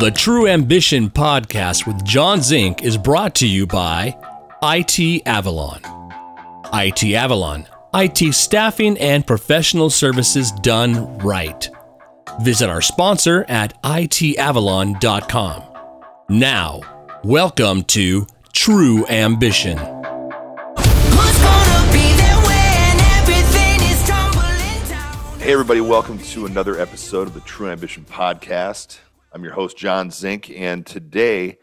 The True Ambition podcast with John Zink is brought to you by IT Avalon. IT Avalon, IT staffing and professional services done right. Visit our sponsor at itavalon.com. Now, welcome to True Ambition. Who's gonna be there when everything is tumbling down? Hey, everybody, welcome to another episode of the True Ambition Podcast. I'm your host, John Zink, and today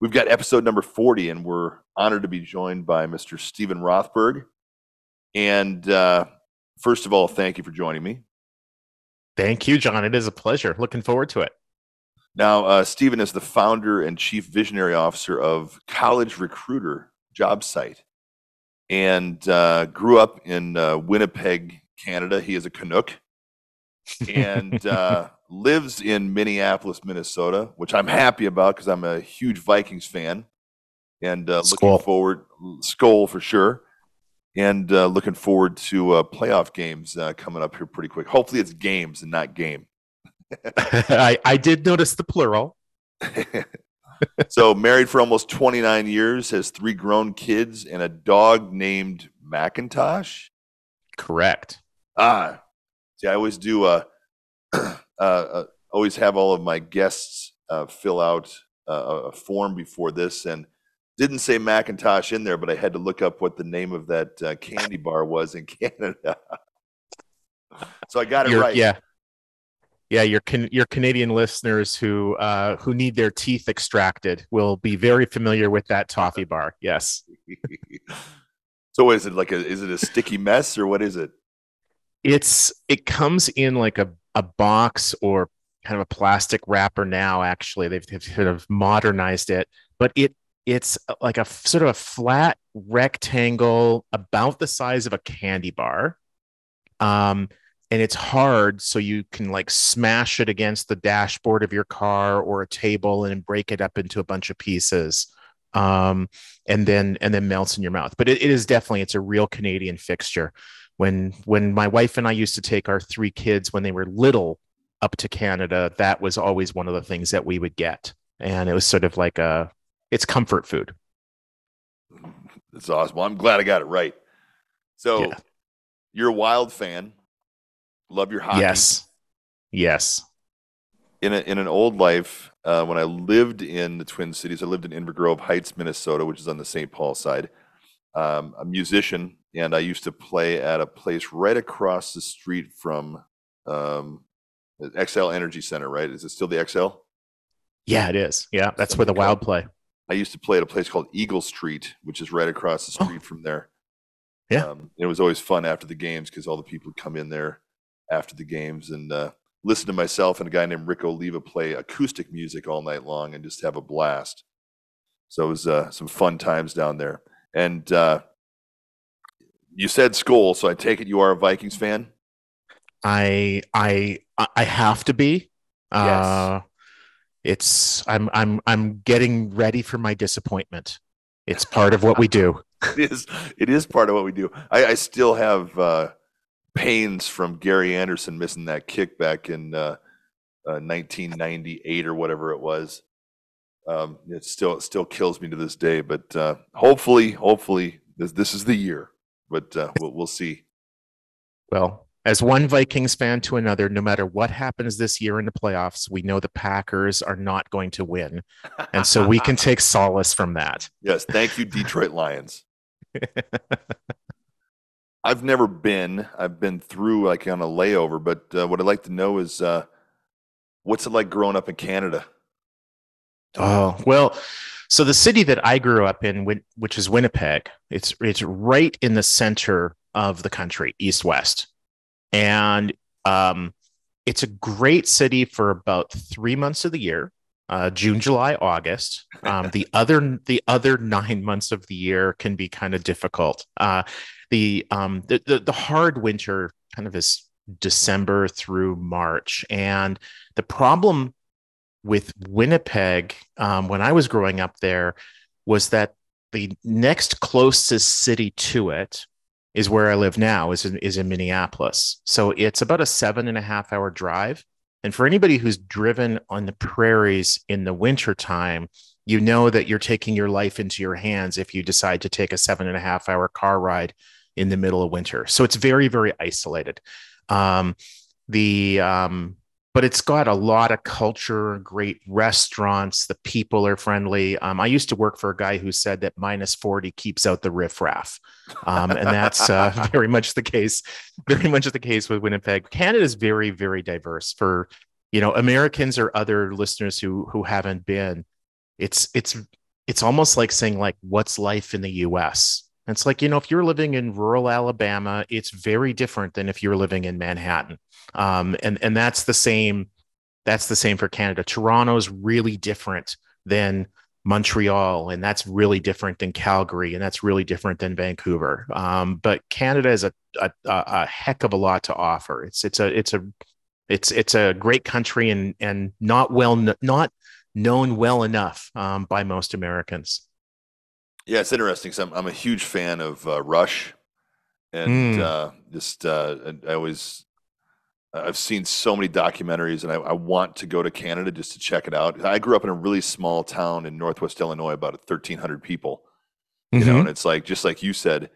we've got episode number 40, and we're honored to be joined by Mr. Stephen Rothberg. And uh, first of all, thank you for joining me. Thank you, John. It is a pleasure. Looking forward to it. Now, uh, Stephen is the founder and chief visionary officer of College Recruiter job site and uh, grew up in uh, Winnipeg, Canada. He is a Canuck and uh, lives in Minneapolis, Minnesota, which I'm happy about because I'm a huge Vikings fan and uh, looking forward, Skol for sure, and uh, looking forward to uh, playoff games uh, coming up here pretty quick. Hopefully, it's games and not game. I, I did notice the plural. so married for almost 29 years, has three grown kids and a dog named Macintosh. Correct. Ah, see, I always do. Uh, uh, uh, always have all of my guests uh, fill out uh, a form before this, and didn't say Macintosh in there, but I had to look up what the name of that uh, candy bar was in Canada. so I got it Your- right. Yeah. Yeah, your can, your Canadian listeners who uh, who need their teeth extracted will be very familiar with that toffee bar. Yes, so is it like? A, is it a sticky mess or what is it? it's it comes in like a, a box or kind of a plastic wrapper now. Actually, they've, they've sort of modernized it, but it it's like a sort of a flat rectangle about the size of a candy bar. Um, and it's hard, so you can like smash it against the dashboard of your car or a table and break it up into a bunch of pieces. Um, and then and then melts in your mouth. But it, it is definitely it's a real Canadian fixture when when my wife and I used to take our three kids when they were little up to Canada, that was always one of the things that we would get. And it was sort of like a it's comfort food. That's awesome. Well, I'm glad I got it right. So Yeah. you're a wild fan. Love your hockey. Yes. Yes. in a, in an old life, uh, when I lived in the Twin Cities, I lived in Inver Grove Heights, Minnesota, which is on the St. Paul side. Um, a musician, and I used to play at a place right across the street from um, the Xcel Energy Center. Right? Is it still the Xcel? Yeah, it is. Yeah. That's where the wild play. I used to play at a place called Eagle Street, which is right across the Oh. street from there. Yeah. Um, it was always fun after the games because all the people would come in there after the games and uh, listen to myself and a guy named Rick Oliva play acoustic music all night long and just have a blast. So it was uh, some fun times down there. And uh, you said Skol, so I take it you are a Vikings fan? I I I have to be. Yes. Uh it's I'm I'm I'm getting ready for my disappointment. It's part of what we do. it is it is part of what we do. I, I still have uh, pains from Gary Anderson missing that kick back in uh, uh, 1998 or whatever it was. Um, it still it still kills me to this day. But uh, hopefully, hopefully this this is the year. But uh, we'll we'll see. Well, as one Vikings fan to another, no matter what happens this year in the playoffs, we know the Packers are not going to win. And so we can take solace from that. yes, thank you, Detroit Lions. I've never been. I've been through like on a layover, but uh, what I'd like to know is uh, what's it like growing up in Canada? Oh, well, so the city that I grew up in, which is Winnipeg, it's it's right in the center of the country, east west. And um, it's a great city for about three months of the year. Uh, June, July, August. Um, the other the other nine months of the year can be kind of difficult. Uh, the um the, the the hard winter kind of is December through March, and the problem with Winnipeg um, when I was growing up there was that the next closest city to it is where I live now, is in, is in Minneapolis. So it's about a seven and a half hour drive. And for anybody who's driven on the prairies in the wintertime, you know that you're taking your life into your hands if you decide to take a seven and a half hour car ride in the middle of winter. So it's very, very isolated. Um, the um, but it's got a lot of culture, great restaurants. The people are friendly. Um, I used to work for a guy who said that minus 40 keeps out the riffraff. Um, and that's uh, very much the case, very much the case with Winnipeg. Canada is very, very diverse for, you know, Americans or other listeners who, who haven't been. It's, it's, it's almost like saying like, what's life in the US? It's like, you know, if you're living in rural Alabama, it's very different than if you're living in Manhattan. Um, and, and that's the same, that's the same for Canada. Toronto's really different than Montreal, and that's really different than Calgary, and that's really different than Vancouver. Um, but Canada is a, a, a heck of a lot to offer. It's, it's a, it's a, it's, it's a great country and, and not well, not known well enough um, by most Americans. Yeah, it's interesting. So I'm, I'm a huge fan of uh, Rush, and Mm. uh, just uh, I always I've seen so many documentaries, and I, I want to go to Canada just to check it out. I grew up in a really small town in Northwest Illinois, about 1,300 people. You know, Mhm. and it's like just like you said.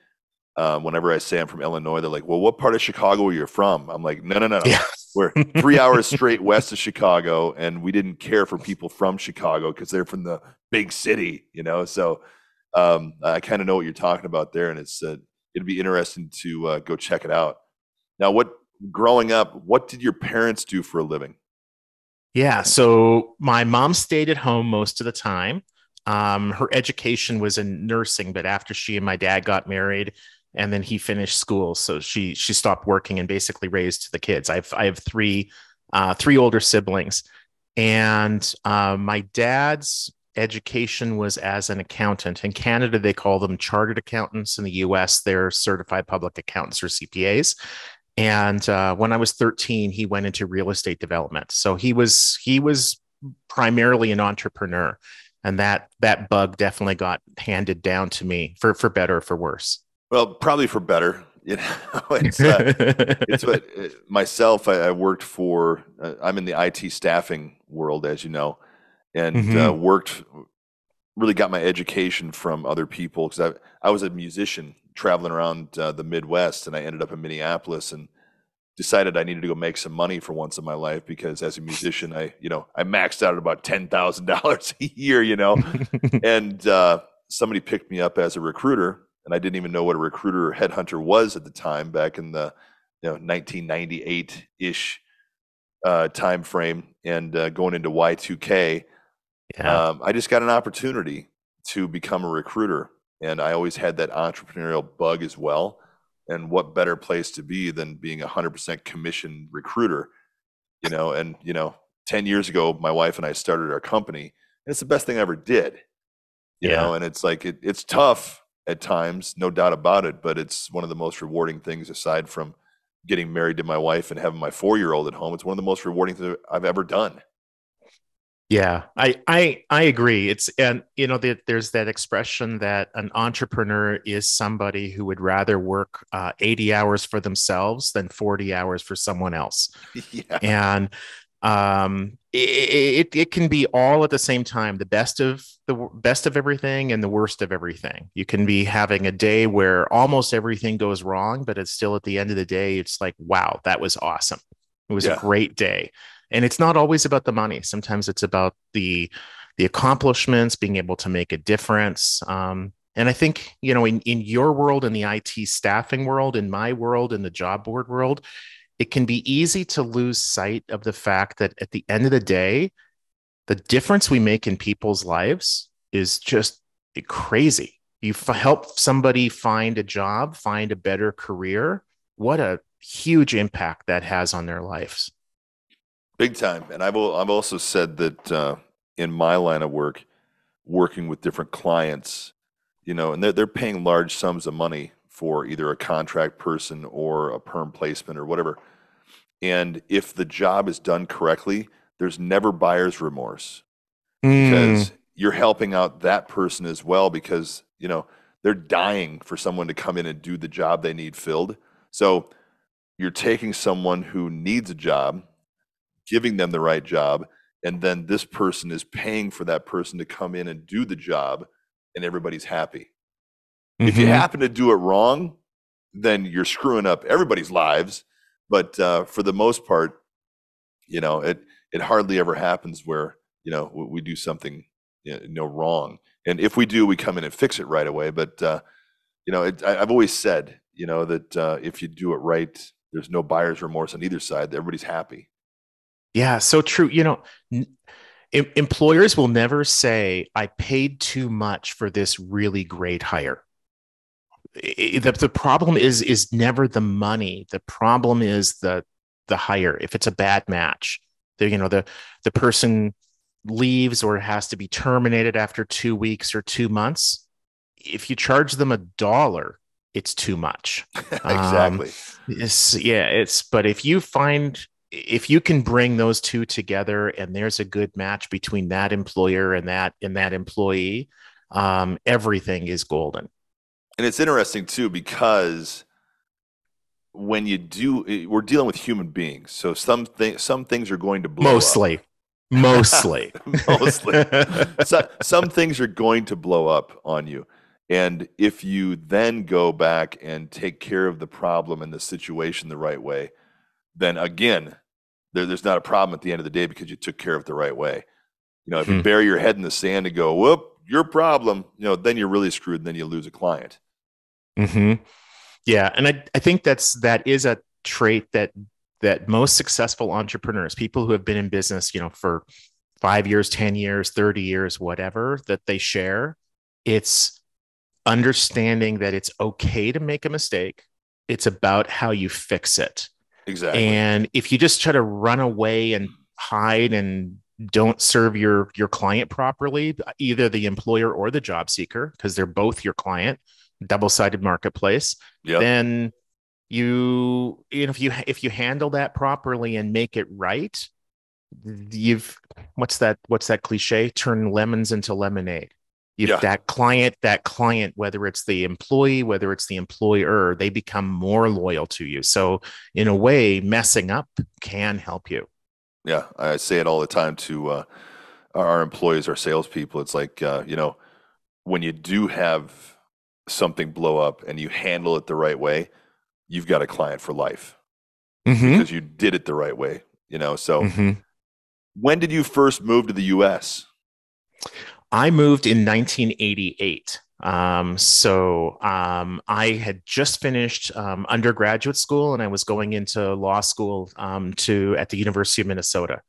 Uh, whenever I say I'm from Illinois, they're like, "Well, what part of Chicago are you from?" I'm like, "No, no, no, no. Yeah. We're three hours straight west of Chicago, and we didn't care for people from Chicago because they're from the big city, you know. So um, I kind of know what you're talking about there, and it's uh, it'd be interesting to uh, go check it out. Now, what growing up, what did your parents do for a living? Yeah. So my mom stayed at home most of the time. Um, her education was in nursing, but after she and my dad got married, and then he finished school, so she she stopped working and basically raised the kids. I have I have three uh, three older siblings, and uh, my dad's education was as an accountant. In Canada, they call them chartered accountants. In the U.S., they're certified public accountants or CPAs. And uh, when I was 13, he went into real estate development. So he was he was primarily an entrepreneur, and that that bug definitely got handed down to me for for better or for worse. Well, probably for better. You know, it's uh, it's what uh, myself. I, I worked for. Uh, I'm in the IT staffing world, as you know, and uh, Mhm. worked. Really got my education from other people because I I was a musician traveling around uh, the Midwest, and I ended up in Minneapolis and decided I needed to go make some money for once in my life because as a musician, I you know I maxed out at about ten thousand dollars a year, you know, and uh, somebody picked me up as a recruiter, and I didn't even know what a recruiter or headhunter was at the time back in the you know 1998 ish uh, time frame, and uh, going into Y2K, yeah. um, I just got an opportunity to become a recruiter, and I always had that entrepreneurial bug as well. And what better place to be than being a hundred percent commission recruiter, you know? And you know, ten years ago, my wife and I started our company, and it's the best thing I ever did you Yeah. know and it's like it, it's tough at times no doubt about it but it's one of the most rewarding things aside from getting married to my wife and having my four year old at home it's one of the most rewarding things i've ever done Yeah, I I I agree. It's and you know the, there's that expression that an entrepreneur is somebody who would rather work uh, 80 hours for themselves than 40 hours for someone else. yeah and um it, it it can be all at the same time the best of the best of everything and the worst of everything you can be having a day where almost everything goes wrong but it's still at the end of the day it's like wow that was awesome it was Yeah. a great day and it's not always about the money sometimes it's about the the accomplishments being able to make a difference um and i think you know in, in your world in the it staffing world in my world in the job board world it can be easy to lose sight of the fact that at the end of the day, the difference we make in people's lives is just crazy. You f- help somebody find a job, find a better career. What a huge impact that has on their lives. Big time. And i've, I've also said that uh, in my line of work working with different clients you know and they're, they're paying large sums of money for either a contract person or a perm placement or whatever. And if the job is done correctly there's never buyer's remorse because you're helping out that person as well because you know they're dying for someone to come in and do the job they need filled. So you're taking someone who needs a job giving them the right job, and then this person is paying for that person to come in and do the job, and everybody's happy. If you Mhm. happen to do it wrong, then you're screwing up everybody's lives. But uh, for the most part, you know, it it hardly ever happens where you know we, we do something you know wrong, and if we do, we come in and fix it right away. But uh, you know, it, I, I've always said, you know, that uh, if you do it right, there's no buyer's remorse on either side. Everybody's happy. Yeah, so true. You know, n- employers will never say, I paid too much for this really great hire. I- I- The, the problem is is never the money. The problem is the the hire. If it's a bad match, the you know the the person leaves or has to be terminated after two weeks or two months. If you charge them a dollar, it's too much. exactly. Um, yes, yeah, it's but if you find if you can bring those two together and there's a good match between that employer and that and that employee, um, everything is golden. And it's interesting too because when you do, eh, we're dealing with human beings, so some th- some things are going to blow up. Mostly. Mostly. Mostly. so, some things are going to blow up on you. And if you then go back and take care of the problem and the situation the right way, then again, there, there's not a problem at the end of the day because you took care of it the right way. You know, if you Hmm. bury your head in the sand and go, whoop, your problem, you know, then you're really screwed and then you lose a client. hmm Yeah, and I, I think that's that is a trait that that most successful entrepreneurs, people who have been in business, you know, for five years, ten years, thirty years, whatever, that they share. It's understanding that it's okay to make a mistake. It's about how you fix it. Exactly. And if you just try to run away and hide and don't serve your your client properly, either the employer or the job seeker, because they're both your client, double-sided marketplace, Yep. then you you know if you if you handle that properly and make it right, you've what's that what's that cliche? Turn lemons into lemonade. If Yeah. that client, that client, whether it's the employee, whether it's the employer, they become more loyal to you. So in a way, messing up can help you. Yeah, I say it all the time to uh, our employees, our salespeople. It's like uh, you know, when you do have something blow up and you handle it the right way, you've got a client for life Mhm. because you did it the right way. You know. So, Mhm. when did you first move to the U.S.? I moved in 1988. Um, so um, I had just finished um, undergraduate school and I was going into law school um, to at the University of Minnesota.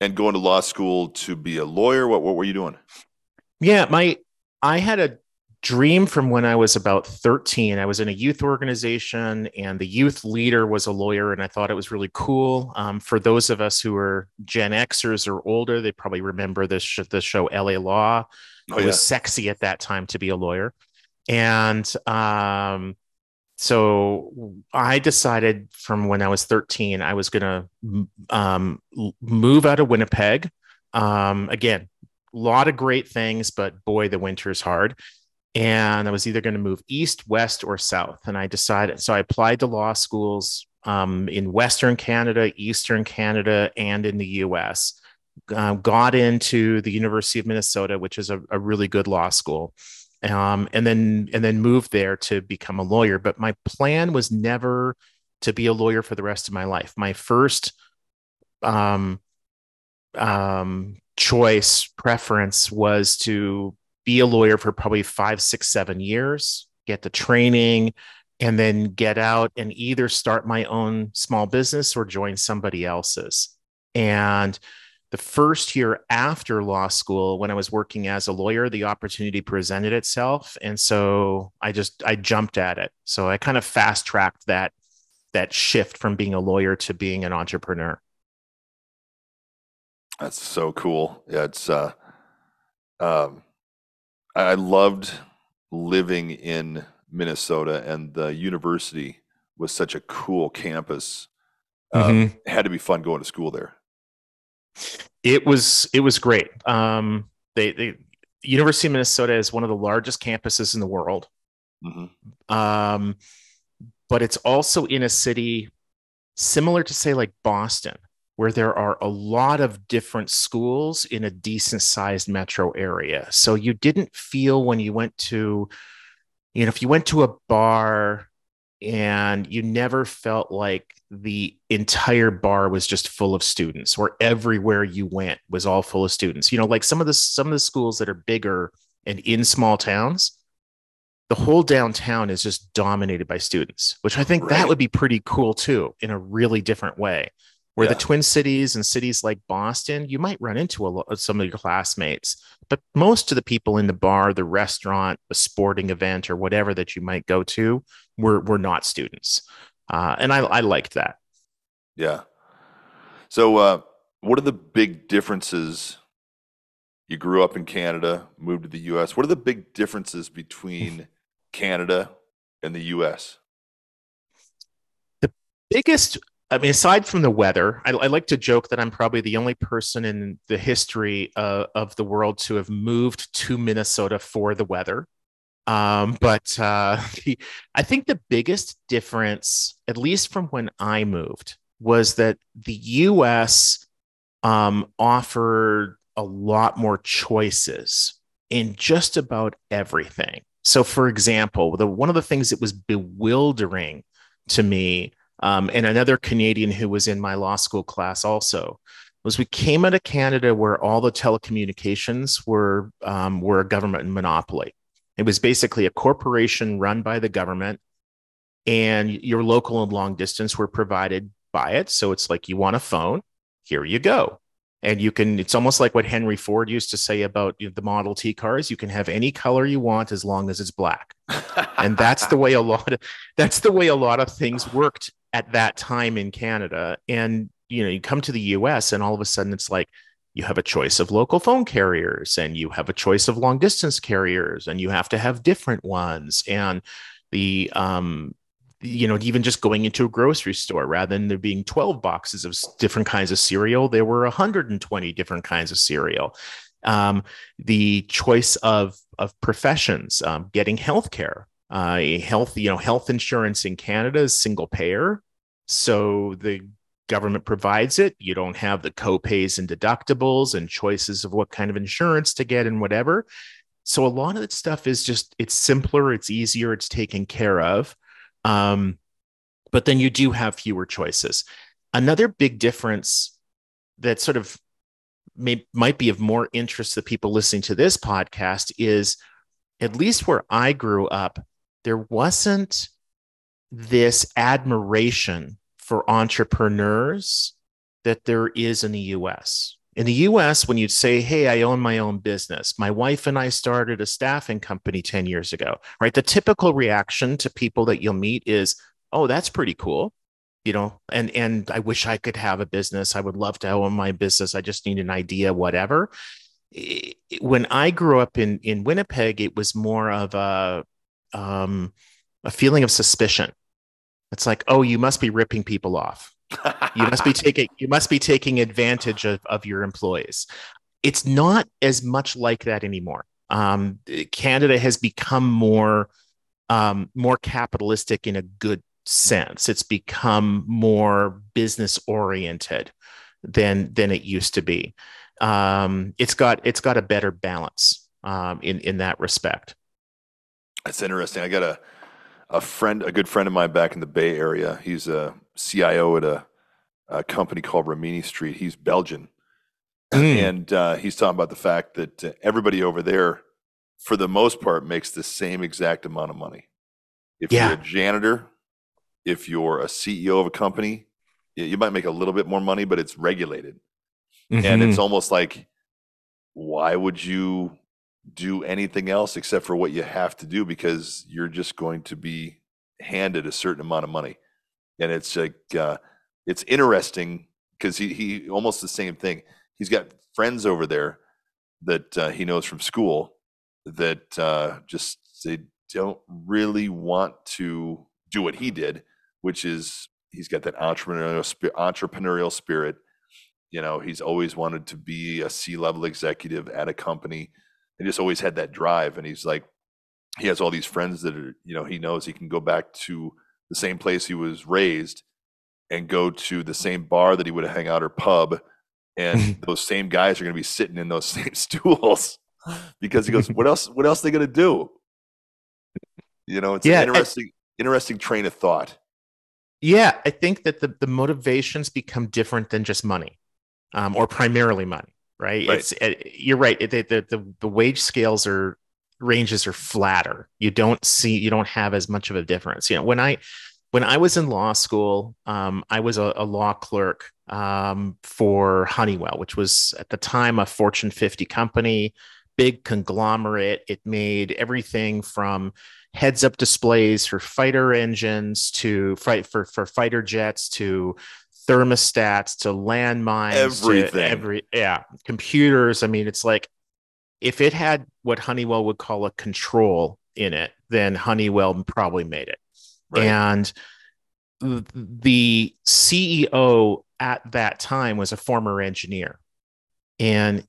And going to law school to be a lawyer? What what were you doing? Yeah, my I had a dream from when I was about 13. I was in a youth organization and the youth leader was a lawyer and I thought it was really cool. Um, for those of us who are Gen Xers or older, they probably remember this sh- the show LA Law. Oh it yeah. was sexy at that time to be a lawyer. And um, so I decided from when I was 13, I was going to um, move out of Winnipeg. Um, again, a lot of great things, but boy, the winter's hard. And I was either going to move east, west, or south. And I decided, so I applied to law schools um, in Western Canada, Eastern Canada, and in the US. Uh, got into the University of Minnesota, which is a, a really good law school, um, and then and then moved there to become a lawyer. But my plan was never to be a lawyer for the rest of my life. My first um, um, choice preference was to be a lawyer for probably five, six, seven years, get the training, and then get out and either start my own small business or join somebody else's. And the first year after law school, when I was working as a lawyer, the opportunity presented itself. And so I just I jumped at it. So I kind of fast tracked that that shift from being a lawyer to being an entrepreneur. That's so cool. Yeah, it's uh um I loved living in Minnesota and the university was such a cool campus. Um, Mhm. it had to be fun going to school there. It was it was great. Um, they, they University of Minnesota is one of the largest campuses in the world. hmm Um, but it's also in a city similar to say like Boston, where there are a lot of different schools in a decent sized metro area. So you didn't feel when you went to, you know, if you went to a bar and you never felt like the entire bar was just full of students or everywhere you went was all full of students. You know like some of the some of the schools that are bigger and in small towns the whole downtown is just dominated by students which i think that would be pretty cool too in a really different way where Yeah. the twin cities and cities like boston you might run into a lot some of your classmates but most of the people in the bar the restaurant the sporting event or whatever that you might go to were were not students uh, and I, I liked that Yeah. So, uh, what are the big differences? You grew up in Canada, moved to the U.S. What are the big differences between Canada and the U.S.? The biggest i mean aside from the weather I, I like to joke that i'm probably the only person in the history uh, of the world to have moved to minnesota for the weather. Um, but uh, the, i think the biggest difference at least from when i moved was that the us um, offered a lot more choices in just about everything. So for example the, one of the things that was bewildering to me um, and another Canadian who was in my law school class also was we came out of Canada where all the telecommunications were um, were a government monopoly. It was basically a corporation run by the government, and your local and long distance were provided by it. So it's like you want a phone, here you go. And you can, it's almost like what Henry Ford used to say about the Model T cars. You can have any color you want as long as it's black and that's the way a lot of that's the way a lot of things worked at that time in Canada. And you know, you come to the US and all of a sudden it's like you have a choice of local phone carriers and you have a choice of long distance carriers and you have to have different ones and the um you know even just going into a grocery store rather than there being 12 boxes of different kinds of cereal there were 120 different kinds of cereal um, the choice of of professions, um, getting healthcare, uh, health you know health insurance in Canada is single payer, so the government provides it. You don't have the copays and deductibles and choices of what kind of insurance to get and whatever. So a lot of that stuff is just it's simpler, it's easier, it's taken care of. Um, but then you do have fewer choices. Another big difference that sort of may, might be of more interest to people listening to this podcast is at least where I grew up, there wasn't this admiration for entrepreneurs that there is in the US. In the US, when you'd say, Hey, I own my own business, my wife and I started a staffing company 10 years ago, right? The typical reaction to people that you'll meet is, Oh, that's pretty cool you know and and i wish i could have a business i would love to own my business i just need an idea whatever when i grew up in in winnipeg it was more of a um a feeling of suspicion. It's like oh you must be ripping people off. You must be taking you must be taking advantage of, of your employees. It's not as much like that anymore. Um, canada has become more um, more capitalistic in a good sense. It's become more business oriented than than it used to be. Um, it's got it's got a better balance um, in in that respect That's interesting. I got a a friend, a good friend of mine back in the Bay Area. He's a CIO at a, a company called Rimini Street. He's Belgian, and uh, he's talking about the fact that uh, everybody over there, for the most part, makes the same exact amount of money. If Yeah. you're a janitor, if you're a CEO of a company, you might make a little bit more money, but it's regulated and Mhm. it's almost like why would you do anything else except for what you have to do because you're just going to be handed a certain amount of money. And it's like uh, it's interesting because he, he almost the same thing. He's got friends over there that uh, he knows from school that uh, just they don't really want to do what he did which is he's got that entrepreneurial entrepreneurial spirit. You know he's always wanted to be a c-level executive at a company and just always had that drive and he's like he has all these friends that are you know he knows he can go back to the same place he was raised and go to the same bar that he would hang out or pub, and those same guys are going to be sitting in those same stools because he goes, "What else? What else are they going to do?" You know, it's Yeah, an I- interesting, interesting train of thought. Yeah, I think that the, the motivations become different than just money, um, or primarily money, right? Right. It's uh, you're right. It, the, the the the wage scales are ranges are flatter. You don't see you don't have as much of a difference. You know, when I when I was in law school, um, I was a, a law clerk um, for Honeywell, which was at the time a Fortune 50 company, big conglomerate. It made everything from heads up displays for fighter engines to fight for, for fighter jets to thermostats to landmines to Everything. every yeah computers i mean it's like if it had what honeywell would call a control in it then honeywell probably made it Right. and the ceo at that time was a former engineer and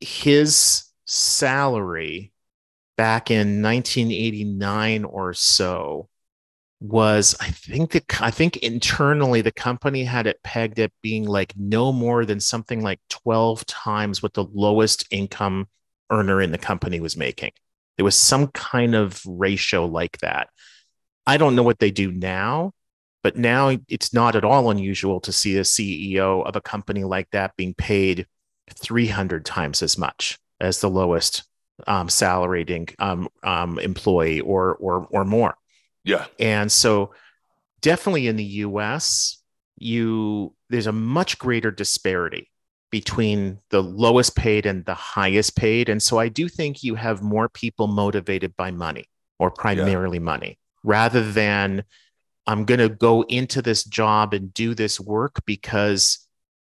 his salary back in 1989 or so was I think the I think internally the company had it pegged at being like no more than something like 12 times what the lowest income earner in the company was making. There was some kind of ratio like that. I don't know what they do now, but now it's not at all unusual to see a CEO of a company like that being paid 300 times as much as the lowest um, salaried um, um, employee or or or more. Yeah, And so definitely in the US, you there's a much greater disparity between the lowest paid and the highest paid. And so I do think you have more people motivated by money or primarily money rather than I'm going to go into this job and do this work because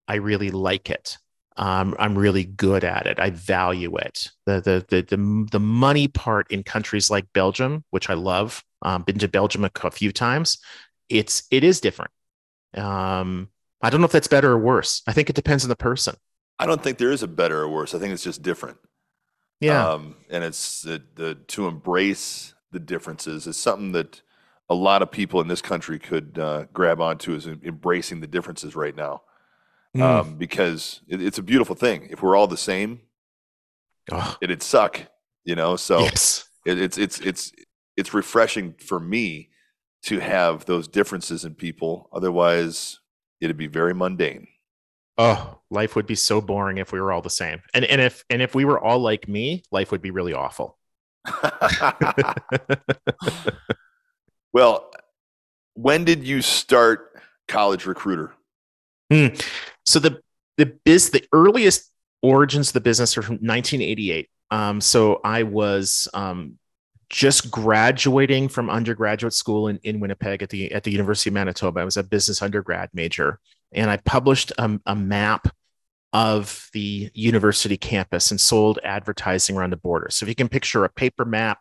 I really like it. Um, I'm really good at it. I value it. The, the the the the money part in countries like Belgium, which I love, um, been to Belgium a few times. It's it is different. Um, I don't know if that's better or worse. I think it depends on the person. I don't think there is a better or worse. I think it's just different. Yeah, Um, and it's the, the to embrace the differences is something that a lot of people in this country could uh, grab onto is embracing the differences right now. Mm. Um, because it, it's a beautiful thing. If we're all the same, Oh, it'd suck, you know. So yes. it, it's it's it's it's refreshing for me to have those differences in people. Otherwise, it'd be very mundane. Oh, life would be so boring if we were all the same. And and if and if we were all like me, life would be really awful. well, when did you start College Recruiter? Hmm. So the the biz the earliest origins of the business are from 1988. Um, so I was um, just graduating from undergraduate school in, in Winnipeg at the at the University of Manitoba. I was a business undergrad major, and I published a, a map of the university campus and sold advertising around the border. So if you can picture a paper map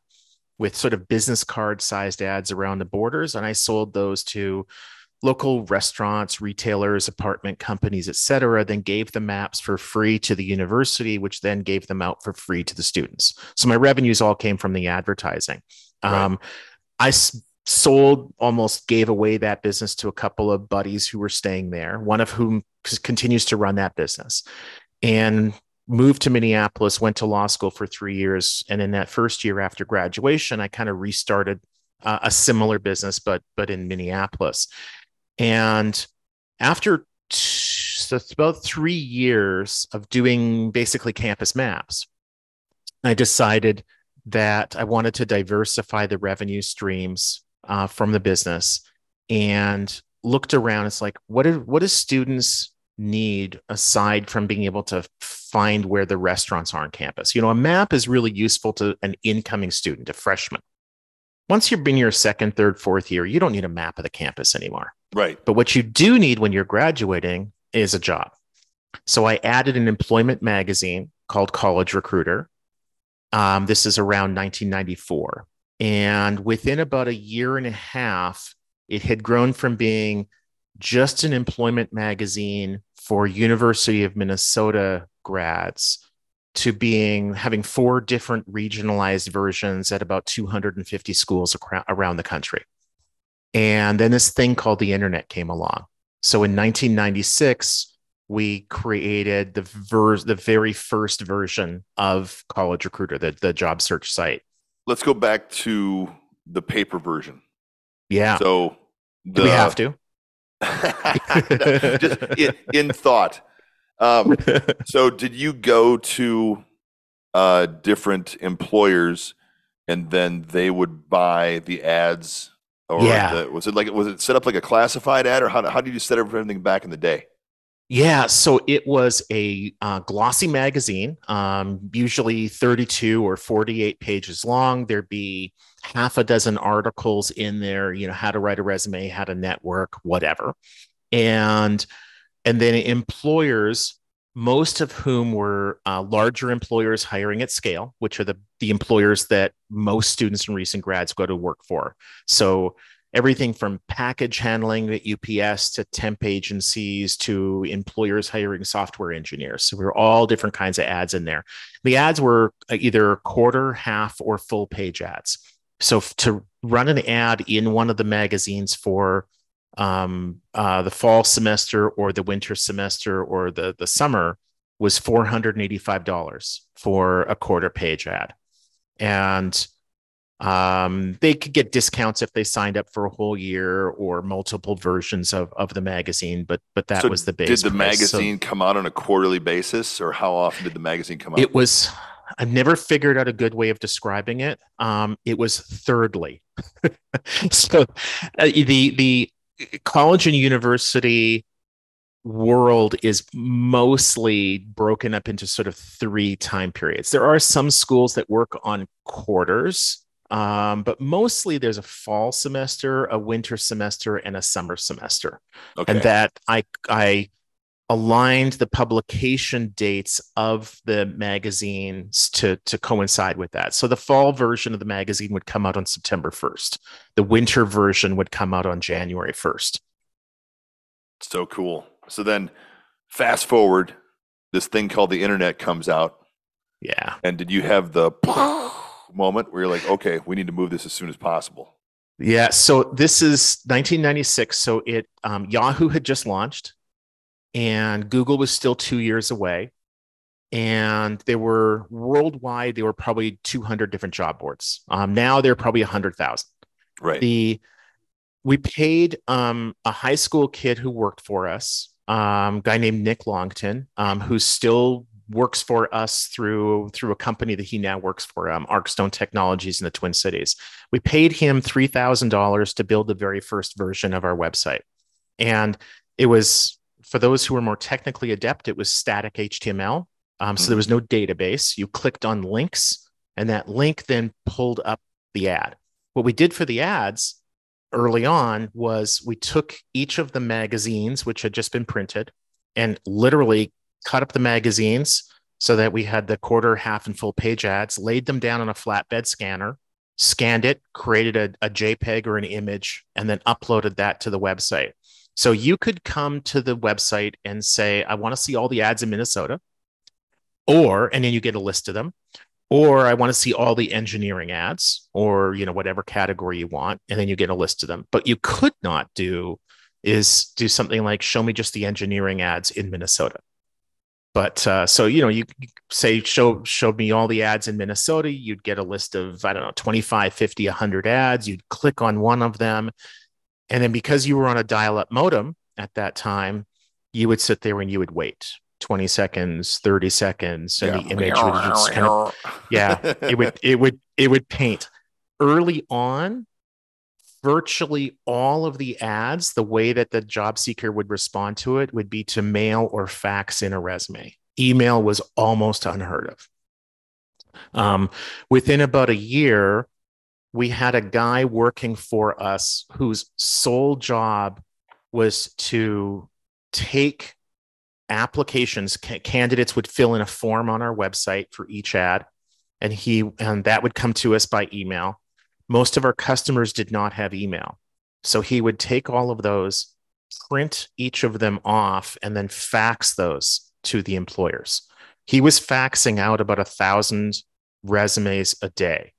with sort of business card sized ads around the borders, and I sold those to local restaurants, retailers, apartment companies, et cetera, then gave the maps for free to the university, which then gave them out for free to the students. So my revenues all came from the advertising. Right. Um, I s- sold, almost gave away that business to a couple of buddies who were staying there, one of whom c- continues to run that business. And moved to Minneapolis, went to law school for three years. And in that first year after graduation, I kind of restarted uh, a similar business, but but in Minneapolis. And after so about three years of doing basically campus maps, I decided that I wanted to diversify the revenue streams uh, from the business and looked around. It's like, what do, what do students need aside from being able to find where the restaurants are on campus? You know, a map is really useful to an incoming student, a freshman. Once you're in your second, third, fourth year, you don't need a map of the campus anymore. Right. But what you do need when you're graduating is a job. So I added an employment magazine called College Recruiter. Um, this is around 1994. And within about a year and a half, it had grown from being just an employment magazine for University of Minnesota grads to being having four different regionalized versions at about 250 schools around the country. And then this thing called the internet came along. So in 1996, we created the ver- the very first version of College Recruiter, the, the job search site. Let's go back to the paper version. Yeah. So Do we have to? just in, in thought. Um, so did you go to uh, different employers and then they would buy the ads or Yeah. the, was it like was it set up like a classified ad or how, how did you set up everything back in the day Yeah, so it was a uh, glossy magazine, um, usually 32 or 48 pages long. There'd be half a dozen articles in there, you know, how to write a resume, how to network, whatever. And and then employers, most of whom were uh, larger employers hiring at scale, which are the the employers that most students and recent grads go to work for. So everything from package handling at UPS to temp agencies to employers hiring software engineers. So we are all different kinds of ads in there. The ads were uh, either quarter, half, or full page ads. So to run an ad in one of the magazines for um, uh, the fall semester or the winter semester or the the summer was four hundred and eighty five dollars for a quarter page ad, and um, they could get discounts if they signed up for a whole year or multiple versions of, of the magazine, but but that So was the base. did the price. So magazine come out on a quarterly basis or how often did the magazine come out it was. I've never figured out a good way of describing it. Um, it was thirdly. so uh, the the college and university world is mostly broken up into sort of three time periods. There are some schools that work on quarters, um, but mostly there's a fall semester, a winter semester, and a summer semester okay and that I I aligned the publication dates of the magazines to to coincide with that. So the fall version of the magazine would come out on September 1st. The winter version would come out on January 1st. so cool so then fast forward this thing called the internet comes out Yeah. and did you have the moment where you're like okay we need to move this as soon as possible Yeah. So this is 1996. So it um, Yahoo had just launched, and Google was still two years away. And there were worldwide, there were probably 200 different job boards. Um, now there are probably 100,000. right the we paid um, a high school kid who worked for us um, guy named nick longton um, who still works for us through through a company that he now works for um, arcstone technologies in the twin cities we paid him $3000 to build the very first version of our website and it was for those who were more technically adept it was static html um, so there was no database. You clicked on links and that link then pulled up the ad. What we did for the ads early on was we took each of the magazines which had just been printed and literally cut up the magazines so that we had the quarter half and full page ads laid them down on a flatbed scanner scanned it created a, a jpeg or an image and then uploaded that to the website so you could come to the website and say i want to see all the ads in minnesota or and then you get a list of them or I want to see all the engineering ads or you know whatever category you want and then you get a list of them. But you could not do is do something like show me just the engineering ads in Minnesota. But uh, so you know you, say show show me all the ads in Minnesota you'd get a list of I don't know 25 50 100 ads you'd click on one of them and then because you were on a dial up modem at that time you would sit there and you would wait 20 seconds 30 seconds and the image would just kind of yeah it would it would it would paint. Early on virtually all of the ads the way that the job seeker would respond to it would be to mail or fax in a resume. Email was almost unheard of. Um, within about a year we had a guy working for us whose sole job was to take applications. Ca- candidates would fill in a form on our website for each ad and he and that would come to us by email. Most of our customers did not have email. So he would take all of those print each of them off and then fax those to the employers. He was faxing out about a thousand resumes a day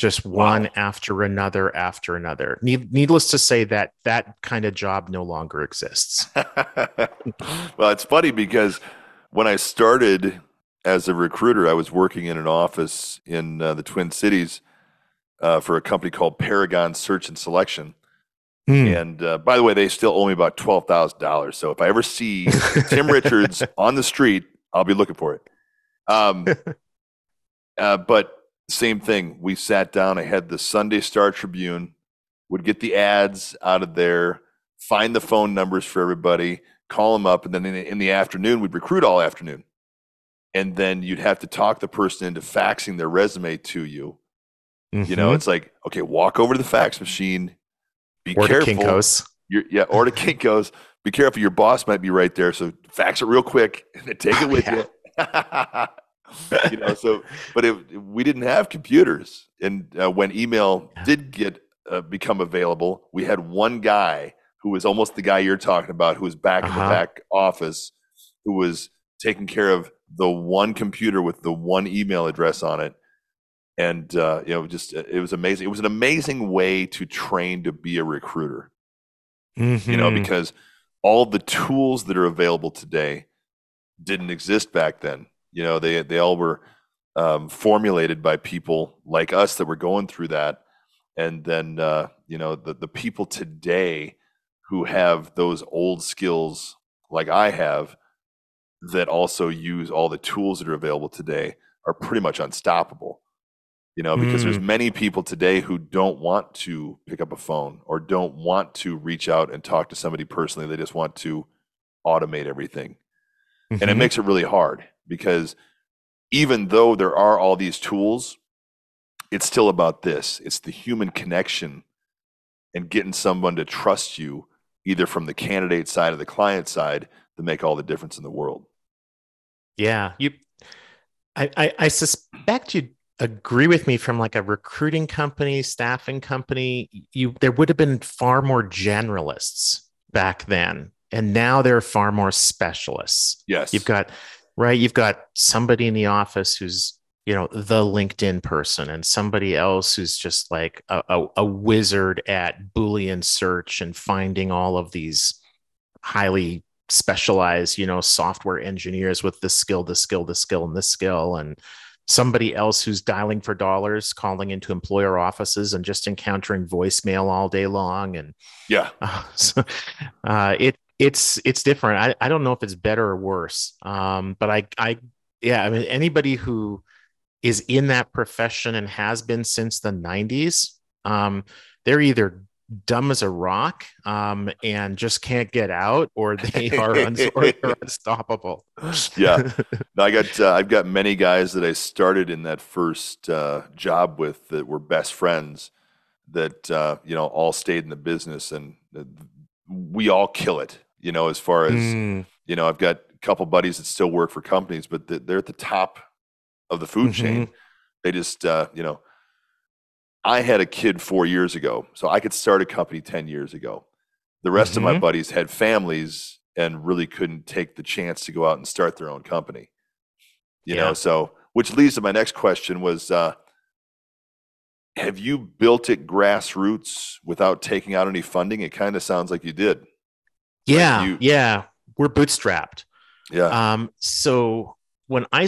just one after another after another. Need, needless to say that that kind of job no longer exists. well, it's funny because when I started as a recruiter, I was working in an office in uh, the Twin Cities uh, for a company called Paragon Search and Selection. Hmm. And uh, by the way, they still owe me about twelve thousand dollars. So if I ever see Tim Richards on the street, I'll be looking for it. Um, uh, but same thing. We sat down. I had the Sunday Star Tribune. Would get the ads out of there, find the phone numbers for everybody, call them up, and then in the, in the afternoon we'd recruit all afternoon. And then you'd have to talk the person into faxing their resume to you. You know, Mhm. it's like okay, walk over to the fax machine. Be or to careful. Kinko's. You're, yeah, or to Kinko's. Be careful. Your boss might be right there, so fax it real quick and then take it with you. you know, so but it, we didn't have computers, and uh, when email did get uh, become available, we had one guy who was almost the guy you're talking about, who was back in the Uh-huh. back office, who was taking care of the one computer with the one email address on it. And uh, you know, just it was amazing. It was an amazing way to train to be a recruiter you know, Mhm. because all the tools that are available today didn't exist back then. You know, they they all were um, formulated by people like us that were going through that, and then uh, you know the the people today who have those old skills like I have that also use all the tools that are available today are pretty much unstoppable. You know, because there's many people today who don't want to pick up a phone or don't want to reach out and talk to somebody personally. They just want to automate everything. And it Mhm. makes it really hard because even though there are all these tools, it's still about this it's the human connection and getting someone to trust you, either from the candidate side or the client side, to make all the difference in the world. Yeah, you. I, I I suspect you'd agree with me from like a recruiting company, staffing company. You there would have been far more generalists back then, and now there are far more specialists. Yes. You've got right. You've got somebody in the office who's you know the LinkedIn person, and somebody else who's just like a, a, a wizard at Boolean search and finding all of these highly specialized, you know, software engineers with this skill, this skill, this skill, and this skill, and somebody else who's dialing for dollars, calling into employer offices and just encountering voicemail all day long. And yeah. uh, so, uh, it it's it's different. I, I don't know if it's better or worse. Um, but I I yeah, I mean anybody who is in that profession and has been since the 90s, um, they're either dumb as a rock um, and just can't get out, or they are, uns- or unstoppable. Yeah. No, I got uh, I've got many guys that I started in that first uh, job with that were best friends that uh, you know all stayed in the business and uh, we all kill it. You know, as far as Mm, you know, I've got a couple buddies that still work for companies, but they're at the top of the food chain. They just uh, you know, I had a kid four years ago, so I could start a company ten years ago. The rest of my Mhm. buddies had families and really couldn't take the chance to go out and start their own company. You Yeah. know, so which leads to my next question was uh, have you built it grassroots without taking out any funding? It kind of sounds like you did. Yeah, you- yeah, we're bootstrapped. Yeah. Um, so when I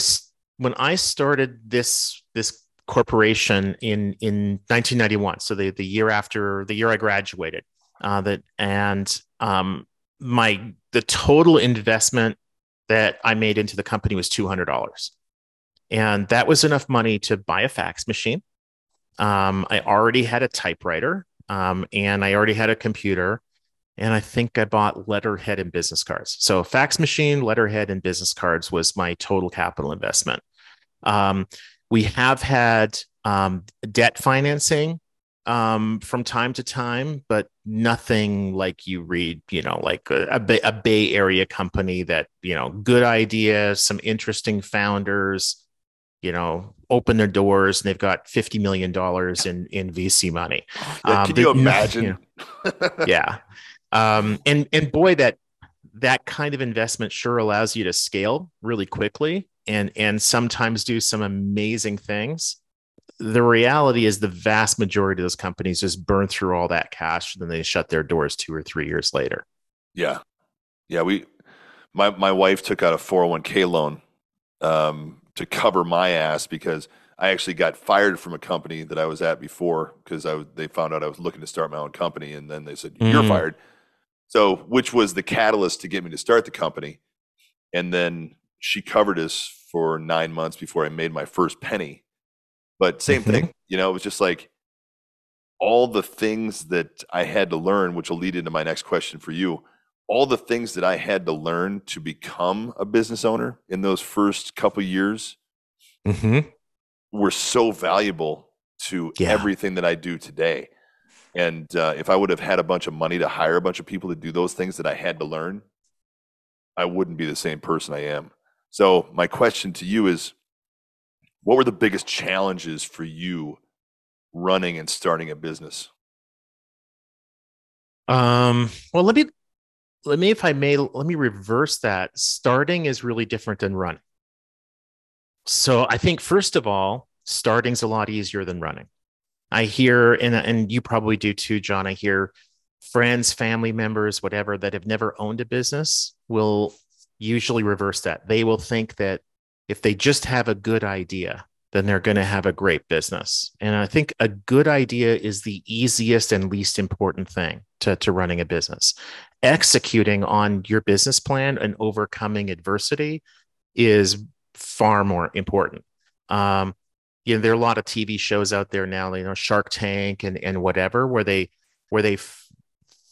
when I started this this corporation in in 1991, so the the year after the year I graduated, uh, that and um, my the total investment that I made into the company was two hundred dollars, and that was enough money to buy a fax machine. Um, I already had a typewriter, um, and I already had a computer and I think I bought letterhead and business cards. So fax machine, letterhead, and business cards was my total capital investment. Um, we have had um, debt financing um, from time to time, but nothing like you read, you know, like a, a, Bay, a Bay Area company that, you know, good idea, some interesting founders, you know, open their doors and they've got $50 million in, in VC money. Yeah, um, can you imagine? you yeah um and and boy that that kind of investment sure allows you to scale really quickly and and sometimes do some amazing things the reality is the vast majority of those companies just burn through all that cash and then they shut their doors two or three years later. Yeah, yeah. We, my my wife took out a four hundred one k loan um, to cover my ass because I actually got fired from a company that I was at before because I they found out I was looking to start my own company, and then they said you're Mm. fired. So, which was the catalyst to get me to start the company, and then she covered us for nine months before I made my first penny. But same Mhm. thing, you know, it was just like all the things that I had to learn, which will lead into my next question for you. All the things that I had to learn to become a business owner in those first couple years Mm-hmm. were so valuable to Yeah. everything that I do today. And uh, if I would have had a bunch of money to hire a bunch of people to do those things that I had to learn, I wouldn't be the same person I am. So, my question to you is what were the biggest challenges for you running and starting a business? Um, well, let me let me, if I may, let me reverse that. Starting is really different than running. So I think first of all, starting's a lot easier than running. I hear, and and you probably do too, John. I hear friends, family members, whatever, that have never owned a business will usually reverse that. They will think that if they just have a good idea, then they're going to have a great business. And I think a good idea is the easiest and least important thing to, to running a business. Executing on your business plan and overcoming adversity is far more important. Um, you know, there are a lot of TV shows out there now, you know, Shark Tank and and whatever, where they where they f-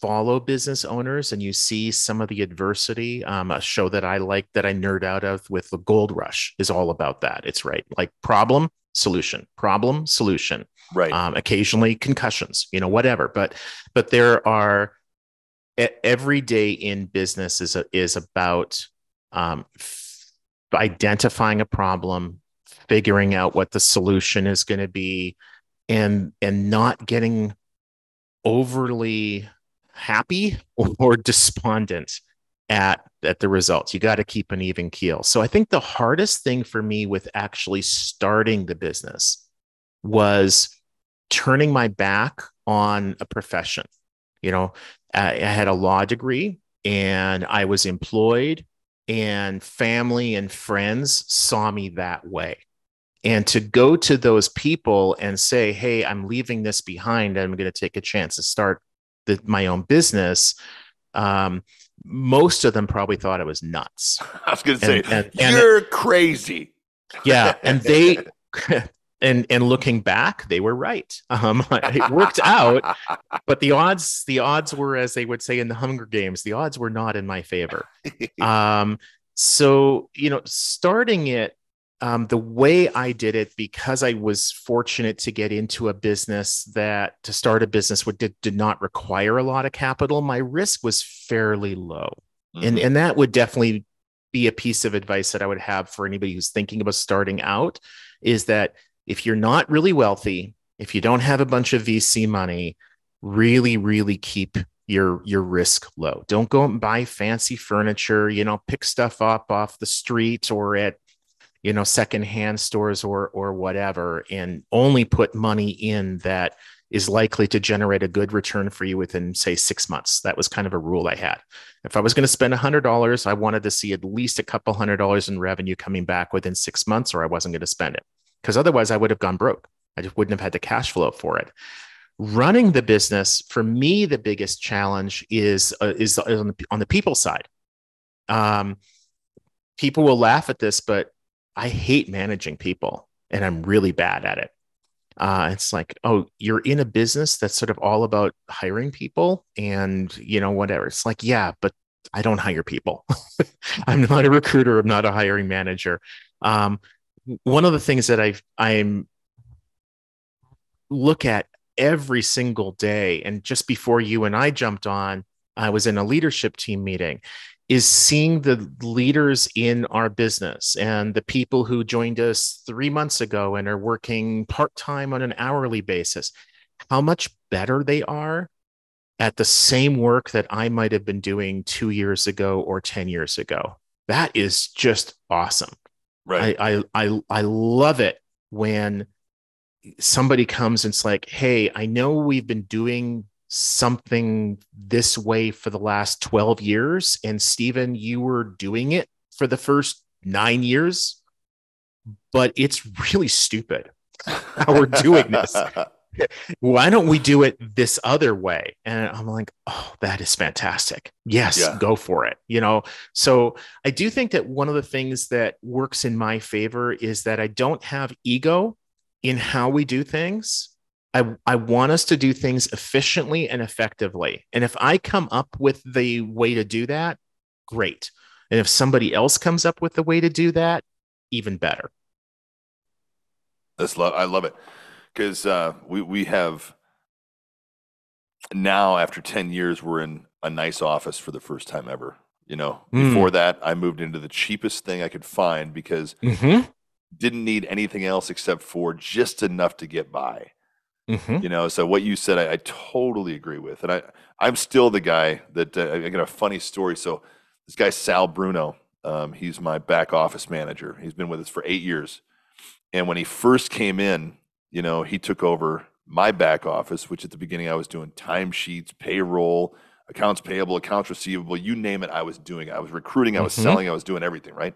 follow business owners and you see some of the adversity. Um, a show that I like that I nerd out of with the Gold Rush is all about that. It's right, like problem solution, problem solution. Right. Um, occasionally concussions, you know, whatever. But but there are every day in business is a, is about um, identifying a problem, figuring out what the solution is going to be, and and not getting overly happy or despondent at at the results. You got to keep an even keel. So I think the hardest thing for me with actually starting the business was turning my back on a profession. You know, I, I had a law degree and I was employed, and family and friends saw me that way. And to go to those people and say, "Hey, I'm leaving this behind. I'm going to take a chance to start the, my own business," um, most of them probably thought I was nuts. I was going to say, and- and- and- you're crazy. Yeah, and they and and looking back, they were right. Um, it worked out, but the odds the odds were, as they would say in the Hunger Games, the odds were not in my favor. Um, so you know, starting it um, the way I did it because I was fortunate to get into a business that to start a business would did, did not require a lot of capital. My risk was fairly low and Mhm. and that would definitely be a piece of advice that I would have for anybody who's thinking about starting out is that if you're not really wealthy, if you don't have a bunch of VC money, really really keep your your risk low. Don't go and buy fancy furniture, you know, pick stuff up off the street or at you know secondhand stores or or whatever and only put money in that is likely to generate a good return for you within say 6 months. That was kind of a rule I had. If I was going to spend $100, I wanted to see at least a couple hundred dollars in revenue coming back within six months, or I wasn't going to spend it. Because otherwise, I would have gone broke. I just wouldn't have had the cash flow for it. Running the business, for me, the biggest challenge is uh, is on the, on the people side. Um, people will laugh at this, but I hate managing people, and I'm really bad at it. Uh, it's like, oh, you're in a business that's sort of all about hiring people and, you know, whatever. It's like, yeah, but I don't hire people. I'm not a recruiter. I'm not a hiring manager. Um, one of the things that I've, I'm look at every single day, and just before you and I jumped on, I was in a leadership team meeting is seeing the leaders in our business and the people who joined us three months ago and are working part time on an hourly basis, how much better they are at the same work that I might have been doing two years ago or 10 years ago. That is just awesome. right. I, I, I, I love it when somebody comes and it's like, hey, I know we've been doing something this way for the last 12 years. And Stephen, you were doing it for the first nine years, but it's really stupid how we're doing this. Why don't we do it this other way? And I'm like, oh, that is fantastic. Yes, Yeah. go for it. You know, so I do think that one of the things that works in my favor is that I don't have ego in how we do things. I, I want us to do things efficiently and effectively. And if I come up with the way to do that, great. And if somebody else comes up with the way to do that, even better. That's love. I love it because uh, we we have now after ten years we're in a nice office for the first time ever. You know, Mm. before that I moved into the cheapest thing I could find because Mm-hmm. didn't need anything else except for just enough to get by. Mm-hmm. You know, so what you said I, I totally agree with, and I I'm still the guy that uh, I got a funny story. So this guy Sal Bruno, um, he's my back office manager. He's been with us for eight years, and when he first came in, you know, he took over my back office, which at the beginning I was doing timesheets, payroll, accounts payable, accounts receivable, you name it, I was doing. I was recruiting, I was Mhm. selling, I was doing everything, right?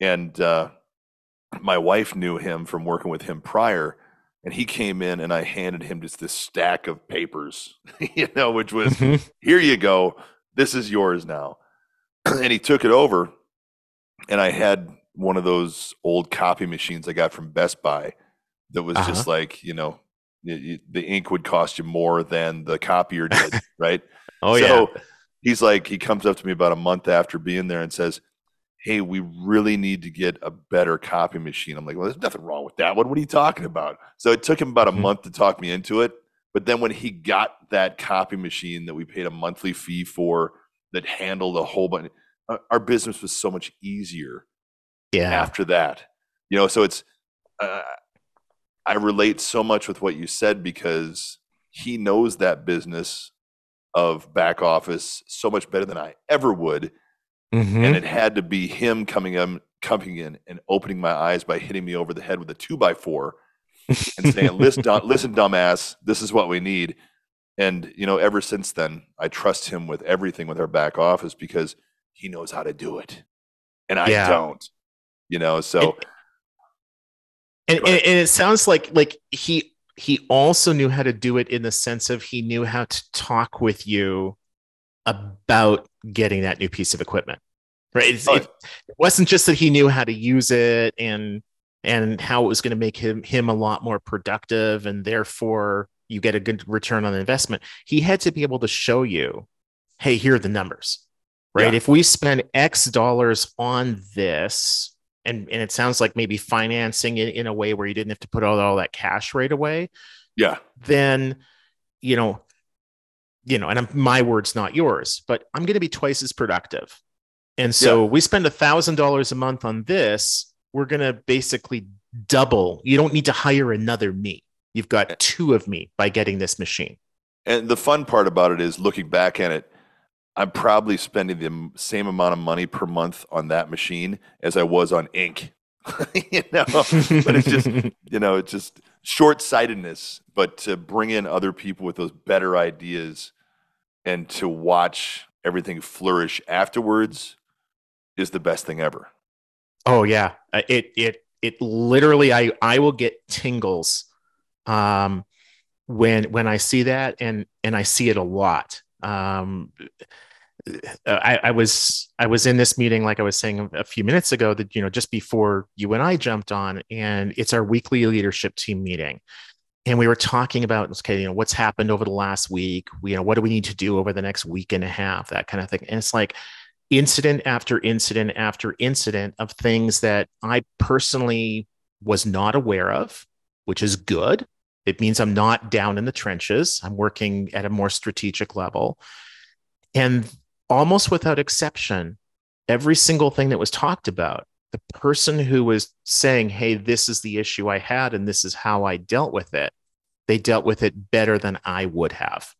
And uh, my wife knew him from working with him prior, and he came in and I handed him just this stack of papers, you know, which was Mhm. here you go. This is yours now. and he took it over, and I had one of those old copy machines I got from Best Buy that was Uh-huh. just like, you know, y- y- the ink would cost you more than the copier did, right? Oh so yeah. he's like, he comes up to me about a month after being there and says, Hey, we really need to get a better copy machine. I'm like, Well, there's nothing wrong with that one. What are you talking about? So it took him about a Mhm. month to talk me into it. But then when he got that copy machine that we paid a monthly fee for that handled a whole bunch, our- our business was so much easier Yeah. after that. You know, so it's uh, I relate so much with what you said because he knows that business of back office so much better than I ever would, Mhm. and it had to be him coming in, coming in and opening my eyes by hitting me over the head with a two by four and saying, "Listen, dumb- listen, dumbass, this is what we need." And you know, ever since then, I trust him with everything with our back office because he knows how to do it, and I Yeah. don't. You know, so and, and, and it sounds like like he he also knew how to do it in the sense of he knew how to talk with you about getting that new piece of equipment right? It's- Oh, it, it wasn't just that he knew how to use it and and how it was going to make him him a lot more productive and therefore you get a good return on investment. He had to be able to show you hey here are the numbers right? Yeah. if we spend x dollars on this and and it sounds like maybe financing it in a way where you didn't have to put all, all that cash right away yeah, then you know you know and I'm, my words not yours but i'm going to be twice as productive. And so we spend a thousand dollars a month on this we're going to basically double. You don't need to hire another me. You've got two of me by getting this machine. And the fun part about it is looking back at it, I'm probably spending the same amount of money per month on that machine as I was on ink. you know, but it's just you know, it's just short sightedness. But to bring in other people with those better ideas and to watch everything flourish afterwards is the best thing ever. Oh yeah, Uh, it it it literally I I will get tingles um when when I see that and and I see it a lot. Um I, I was I was in this meeting like I was saying a few minutes ago that you know just before you and I jumped on and it's our weekly leadership team meeting and we were talking about okay you know what's happened over the last week we, you know what do we need to do over the next week and a half that kind of thing and it's like incident after incident after incident of things that I personally was not aware of, which is good. It means I'm not down in the trenches. I'm working at a more strategic level. And almost without exception, every single thing that was talked about, the person who was saying, Hey, this is the issue I had, and this is how I dealt with it, they dealt with it better than I would have.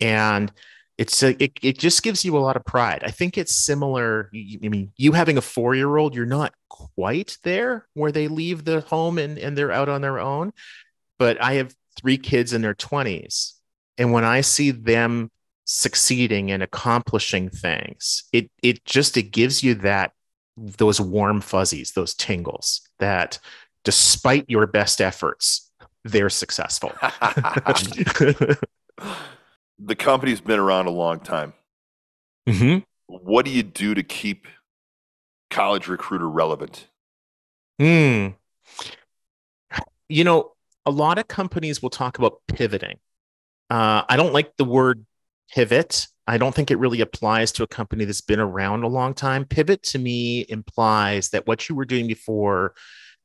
And it's a, it, it just gives you a lot of pride. I think it's similar. I mean, you having a four year old, you're not quite there where they leave the home and, and they're out on their own. But I have three kids in their 20s. And when I see them succeeding and accomplishing things, it it just it gives you that those warm fuzzies, those tingles that despite your best efforts, they're successful. the company's been around a long time. Mhm. What do you do to keep college recruiter relevant? Hmm. You know, a lot of companies will talk about pivoting. Uh, I don't like the word pivot. I don't think it really applies to a company that's been around a long time. Pivot to me implies that what you were doing before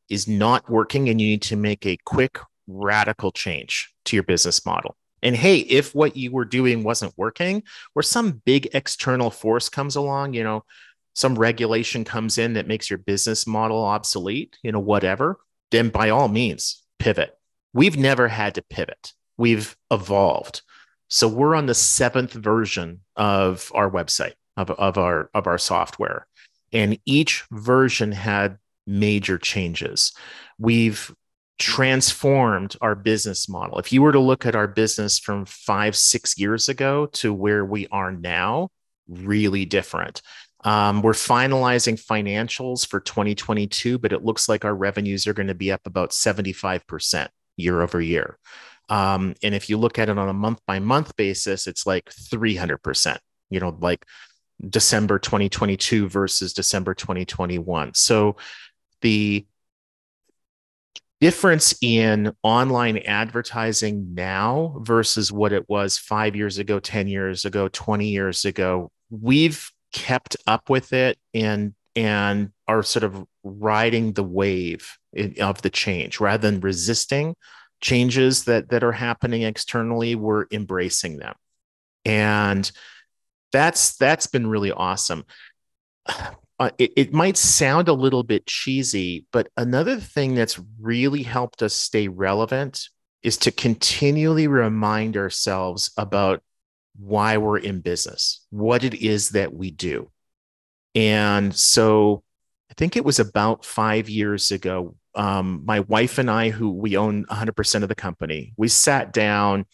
is not working and you need to make a quick, radical change to your business model. And hey, if what you were doing wasn't working, or some big external force comes along, you know, some regulation comes in that makes your business model obsolete, you know, whatever, then by all means, pivot. We've never had to pivot. We've evolved. So we're on the seventh version of our website, of, of our of our software. And each version had major changes. We've transformed our business model. If you were to look at our business from five, six years ago to where we are now, really different. Um, we're finalizing financials for 2022, but it looks like our revenues are going to be up about 75% year over year. Um, and if you look at it on a month by month basis, it's like 300%, you know, like December 2022 versus December 2021. So the difference in online advertising now versus what it was five years ago, 10 years ago, 20 years ago, we've kept up with it and and are sort of riding the wave of the change rather than resisting changes that that are happening externally we're embracing them. And that's that's been really awesome. Uh, it, it might sound a little bit cheesy but another thing that's really helped us stay relevant is to continually remind ourselves about why we're in business what it is that we do. And so i think it was about five years ago um, my wife and I, who we own 100% of the company, we sat down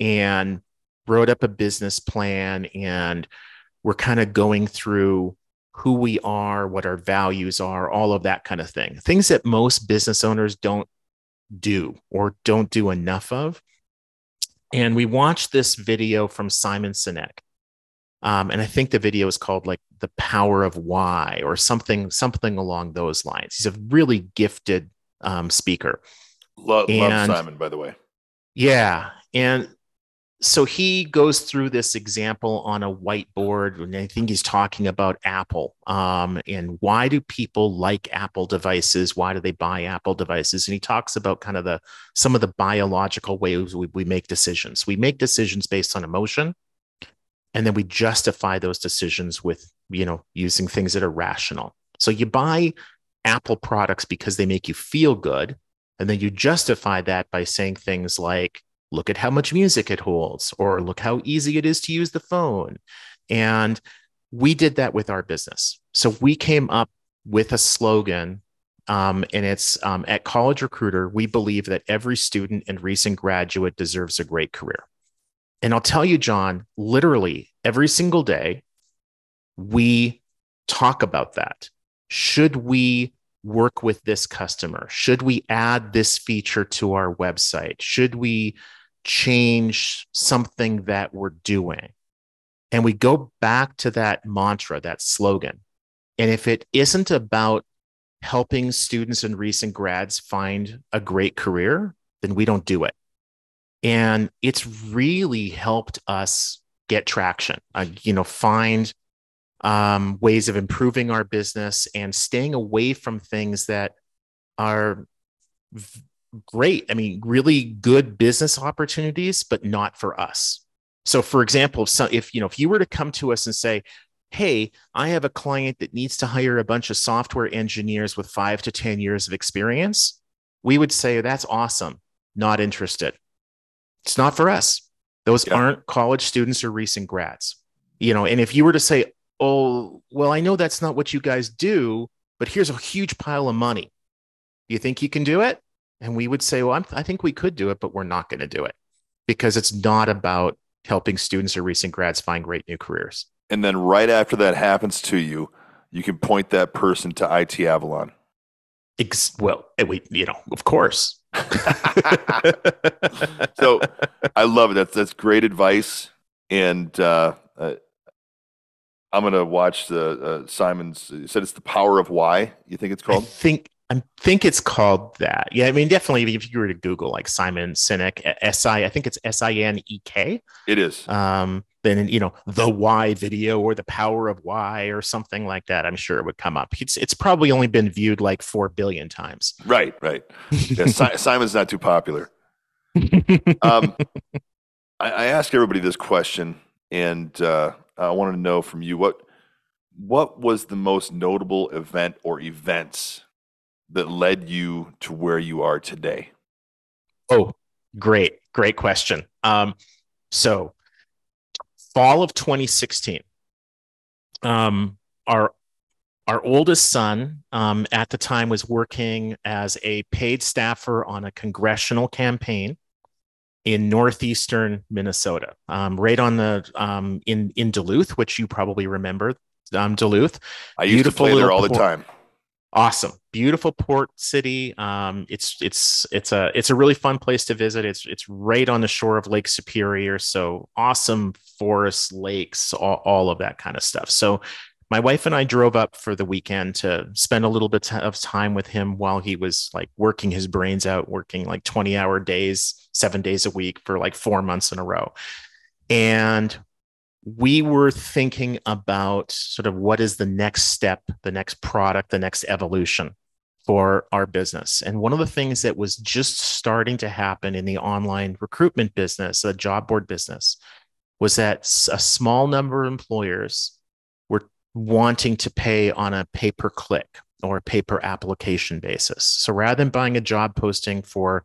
and wrote up a business plan and we're kind of going through who we are, what our values are, all of that kind of thing. Things that most business owners don't do or don't do enough of. And we watched this video from Simon Sinek. Um, and I think the video is called like the power of why or something, something along those lines. He's a really gifted um, speaker. Love And- Simon, by the way. Yeah. And so he goes through this example on a whiteboard, and I think he's talking about Apple. Um, and why do people like Apple devices? Why do they buy Apple devices? And he talks about kind of the some of the biological ways we, we make decisions. We make decisions based on emotion, and then we justify those decisions with you know using things that are rational. So you buy Apple products because they make you feel good, and then you justify that by saying things like, look at how much music it holds, or look how easy it is to use the phone. And we did that with our business. So we came up with a slogan, um, and it's um, at College Recruiter, we believe that every student and recent graduate deserves a great career. And I'll tell you, John, literally every single day, we talk about that. Should we work with this customer? Should we add this feature to our website? Should we change something that we're doing? And we go back to that mantra, that slogan. And if it isn't about helping students and recent grads find a great career, then we don't do it. And it's really helped us get traction, uh, you know, find um, ways of improving our business and staying away from things that are v- great. I mean, really good business opportunities, but not for us. So, for example, so if you know, if you were to come to us and say, "Hey, I have a client that needs to hire a bunch of software engineers with five to ten years of experience," we would say, "That's awesome. Not interested. It's not for us." Those Yeah. aren't college students or recent grads. You know, and if you were to say, "Oh, well, I know that's not what you guys do, but here's a huge pile of money. Do you think you can do it?" And we would say, "Well, I'm, I think we could do it, but we're not going to do it because it's not about helping students or recent grads find great new careers." And then right after that happens to you, you can point that person to IT Avalon. Ex- well, eh, we, you know, of course. so I love it. That's that's great advice. And uh, uh, I'm gonna watch the uh, Simon's. You said it's the power of why. You think it's called? I think I think it's called that. Yeah, I mean, definitely. If you were to Google like Simon Sinek, S I, I think it's S I N E K. It is. Um, then you know the why video or the power of why or something like that. I'm sure it would come up. It's it's probably only been viewed like four billion times. Right. Right. Yeah, si- Simon's not too popular. Um, I, I ask everybody this question, and uh, I wanted to know from you what what was the most notable event or events that led you to where you are today? Oh, great, great question. Um, so fall of 2016, um, our our oldest son um, at the time was working as a paid staffer on a congressional campaign in northeastern Minnesota, um, right on the um, in in Duluth, which you probably remember, um, Duluth. I used to Beautiful play there all the time. awesome beautiful port city. Um it's it's it's a it's a really fun place to visit. It's it's right on the shore of lake superior so awesome forests lakes all, all of that kind of stuff. So my wife and i drove up for the weekend to spend a little bit of time with him while he was like working his brains out working like 20 hour days seven days a week for like four months in a row. And we were thinking about sort of what is the next step, the next product, the next evolution for our business. And one of the things that was just starting to happen in the online recruitment business, the job board business, was that a small number of employers were wanting to pay on a pay per click or pay per application basis. So rather than buying a job posting for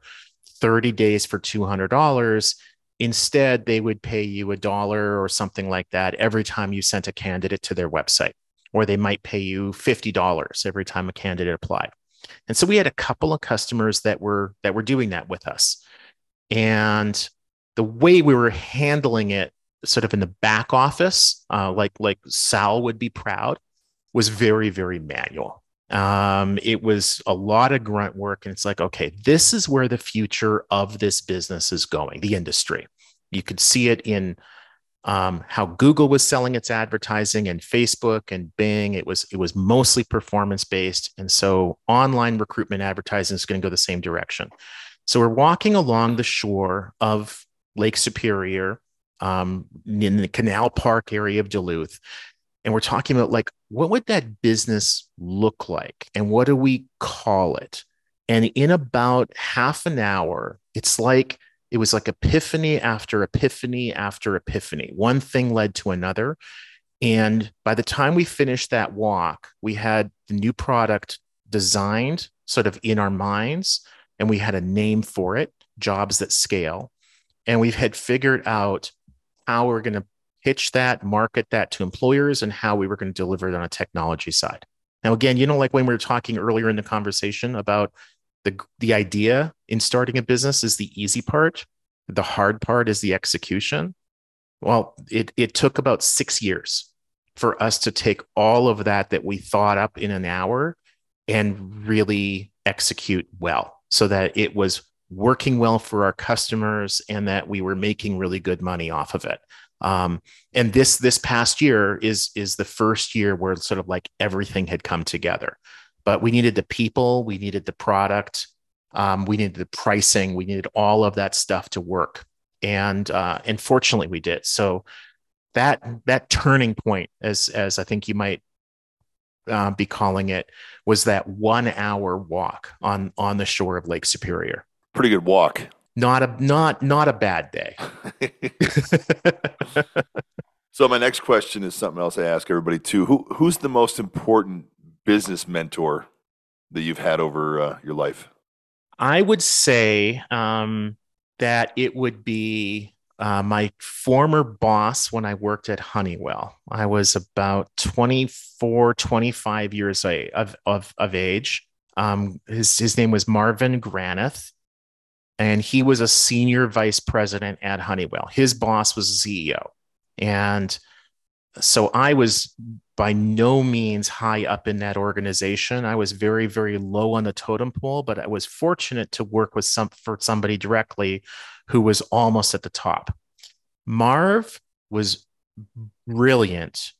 30 days for $200, Instead, they would pay you a dollar or something like that every time you sent a candidate to their website, or they might pay you $50 every time a candidate applied. And so we had a couple of customers that were that were doing that with us. And the way we were handling it sort of in the back office, uh, like like Sal would be proud, was very, very manual. Um, it was a lot of grunt work. And it's like, okay, this is where the future of this business is going, the industry. You could see it in um, how Google was selling its advertising and Facebook and Bing. It was it was mostly performance based, and so online recruitment advertising is going to go the same direction. So we're walking along the shore of Lake Superior, um, in the Canal Park area of Duluth, and we're talking about like what would that business look like, and what do we call it? And in about half an hour, it's like it was like epiphany after epiphany after epiphany. One thing led to another. And by the time we finished that walk, we had the new product designed sort of in our minds, and we had a name for it jobs that scale. And we had figured out how we're going to pitch that, market that to employers, and how we were going to deliver it on a technology side. Now, again, you know, like when we were talking earlier in the conversation about the, the idea in starting a business is the easy part. The hard part is the execution. Well, it, it took about six years for us to take all of that that we thought up in an hour and really execute well so that it was working well for our customers and that we were making really good money off of it. Um, and this this past year is is the first year where sort of like everything had come together but we needed the people, we needed the product, um, we needed the pricing, we needed all of that stuff to work, and uh, and fortunately we did. So that that turning point, as as I think you might uh, be calling it, was that one hour walk on on the shore of Lake Superior. Pretty good walk. Not a not not a bad day. so my next question is something else I ask everybody too. Who who's the most important business mentor that you've had over uh, your life? I would say um, that it would be uh, my former boss when I worked at Honeywell. I was about 24, 25 years of, of, of age. Um, his, his name was Marvin Granith, and he was a senior vice president at Honeywell. His boss was CEO. And so I was by no means high up in that organization. I was very, very low on the totem pole, but I was fortunate to work with some for somebody directly who was almost at the top. Marv was brilliant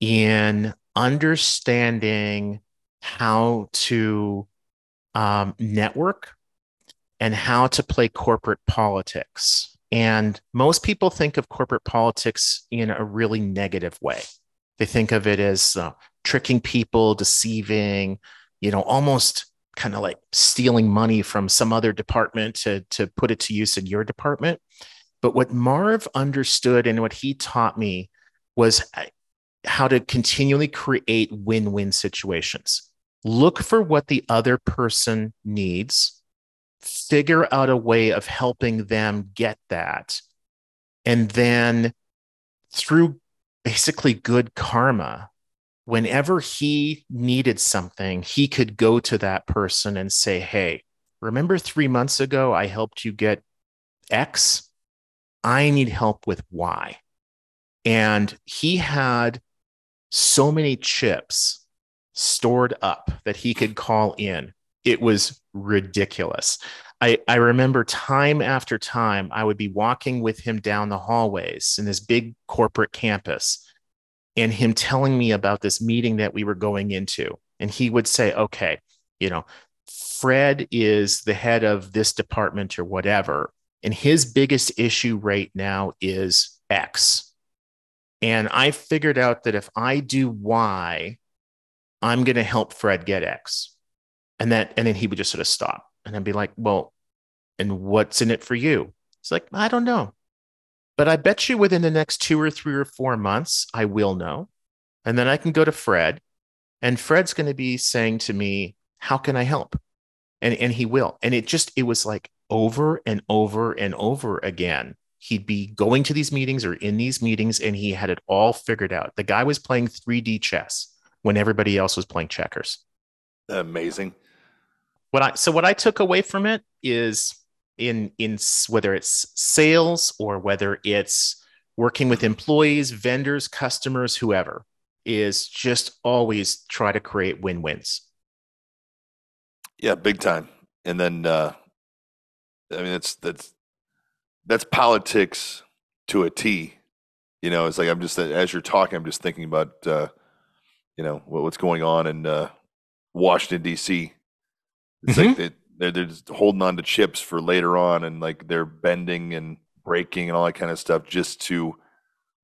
in understanding how to um, network and how to play corporate politics. And most people think of corporate politics in a really negative way. They think of it as uh, tricking people, deceiving, you know, almost kind of like stealing money from some other department to, to put it to use in your department. But what Marv understood and what he taught me was uh, how to continually create win win situations. Look for what the other person needs, figure out a way of helping them get that. And then through basically good karma, whenever he needed something, he could go to that person and say, Hey, remember three months ago I helped you get X? I need help with Y. And he had so many chips stored up that he could call in. It was ridiculous. I, I remember time after time, I would be walking with him down the hallways in this big corporate campus and him telling me about this meeting that we were going into. And he would say, okay, you know, Fred is the head of this department or whatever. And his biggest issue right now is X. And I figured out that if I do Y, I'm going to help Fred get X. And that, and then he would just sort of stop and I'd be like, well, and what's in it for you? It's like, I don't know. But I bet you within the next two or three or four months, I will know. And then I can go to Fred, and Fred's going to be saying to me, How can I help? And, and he will. And it just, it was like over and over and over again. He'd be going to these meetings or in these meetings, and he had it all figured out. The guy was playing 3D chess when everybody else was playing checkers Amazing. What I so what I took away from it is in in whether it's sales or whether it's working with employees, vendors, customers, whoever is just always try to create win-wins. Yeah, big time. And then uh I mean it's that's that's politics to a T. You know, it's like I'm just as you're talking, I'm just thinking about uh, you know, what, what's going on in uh Washington DC. It's like they they're, they're just holding on to chips for later on and like they're bending and breaking and all that kind of stuff just to,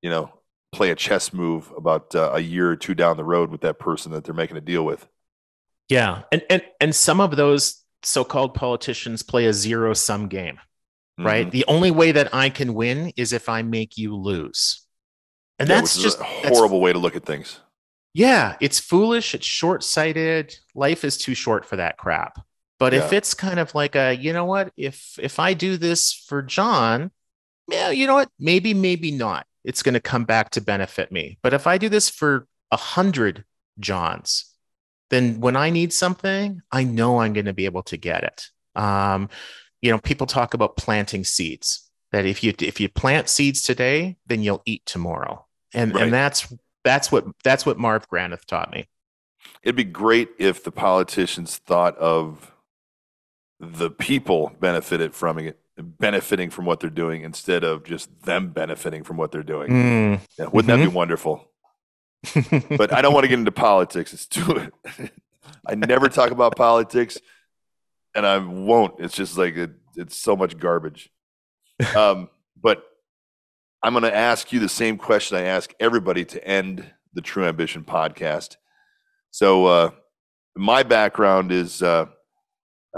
you know, play a chess move about uh, a year or two down the road with that person that they're making a deal with. Yeah, and and and some of those so-called politicians play a zero-sum game, right? Mhm. The only way that I can win is if I make you lose. And Yeah, that's just a horrible way to look at things. Yeah, it's foolish. It's short sighted. Life is too short for that crap. But if it's kind of like a, you know what, if if I do this for John, yeah, you know what, maybe, maybe not. It's going to come back to benefit me. But if I do this for a hundred Johns, then when I need something, I know I'm going to be able to get it. Um, you know, people talk about planting seeds. That if you if you plant seeds today, then you'll eat tomorrow. And Right. and that's that's what that's what Marv Granith taught me. It'd be great if the politicians thought of the people benefited from it, benefiting from what they're doing instead of just them benefiting from what they're doing. Mm. Yeah, wouldn't that be wonderful? But I don't want to get into politics. It's too. I never talk about politics, and I won't. It's just like it, it's so much garbage. Um, but I'm going to ask you the same question I ask everybody to end the True Ambition podcast. So, uh, my background is uh,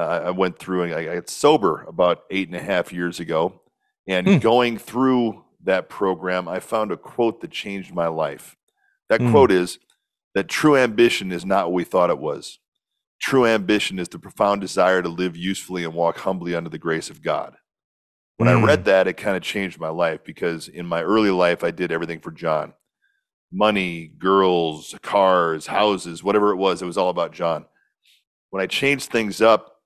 uh, I went through and I got sober about eight and a half years ago. And Hmm. going through that program, I found a quote that changed my life. That Hmm. quote is that true ambition is not what we thought it was. True ambition is the profound desire to live usefully and walk humbly under the grace of God. When Mm. I read that, it kind of changed my life because in my early life, I did everything for John money, girls, cars, houses, whatever it was, it was all about John. When I changed things up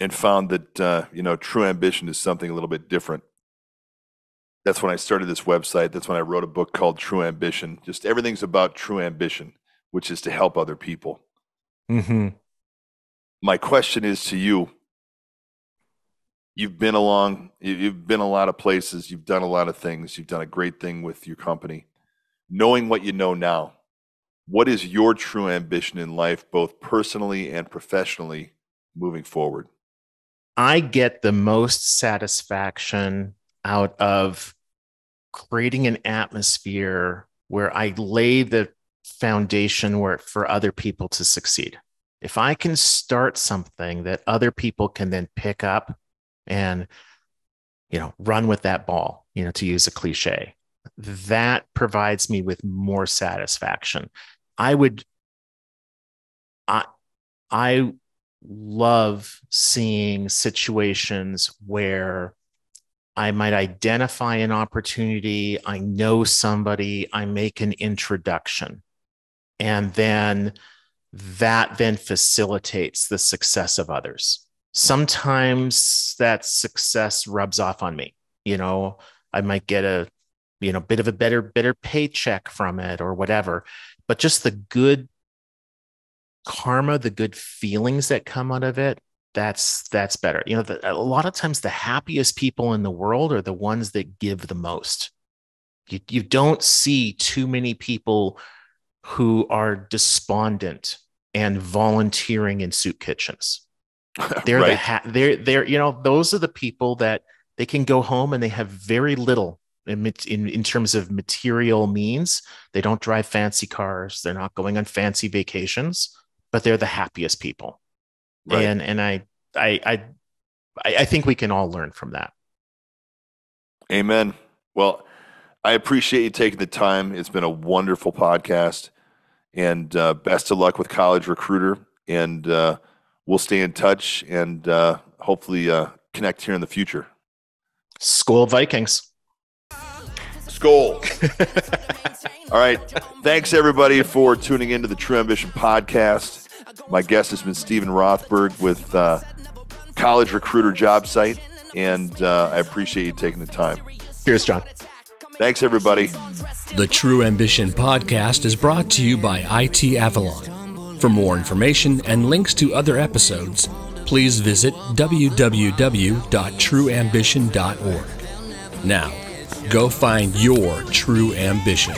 and found that, uh, you know, true ambition is something a little bit different, that's when I started this website. That's when I wrote a book called True Ambition. Just everything's about true ambition, which is to help other people. Mm-hmm. my question is to you you've been along you- you've been a lot of places you've done a lot of things you've done a great thing with your company knowing what you know now what is your true ambition in life both personally and professionally moving forward I get the most satisfaction out of creating an atmosphere where I lay the foundation where for other people to succeed. If I can start something that other people can then pick up and you know run with that ball, you know, to use a cliche, that provides me with more satisfaction. I would I I love seeing situations where I might identify an opportunity, I know somebody, I make an introduction, and then that then facilitates the success of others. Sometimes that success rubs off on me. You know, I might get a you know bit of a better better paycheck from it or whatever, but just the good karma, the good feelings that come out of it, that's that's better. You know, the, a lot of times the happiest people in the world are the ones that give the most. You you don't see too many people who are despondent and volunteering in soup kitchens. They're the right ha- they're they're you know those are the people that they can go home and they have very little in, in in terms of material means. They don't drive fancy cars. They're not going on fancy vacations, but they're the happiest people. right And and I I I I I think we can all learn from that. Amen. Well, I appreciate you taking the time. It's been a wonderful podcast, and uh, best of luck with College Recruiter. And uh, we'll stay in touch and uh, hopefully uh, connect here in the future. Skol Vikings. Skol. All right. Thanks everybody for tuning into the True Ambition podcast. My guest has been Steven Rothberg with uh, College Recruiter Job Site, and uh, I appreciate you taking the time. Cheers, John. Thanks everybody. The True Ambition podcast is brought to you by IT Avalon. For more information and links to other episodes, please visit www.trueambition.org. Now, go find your true ambition.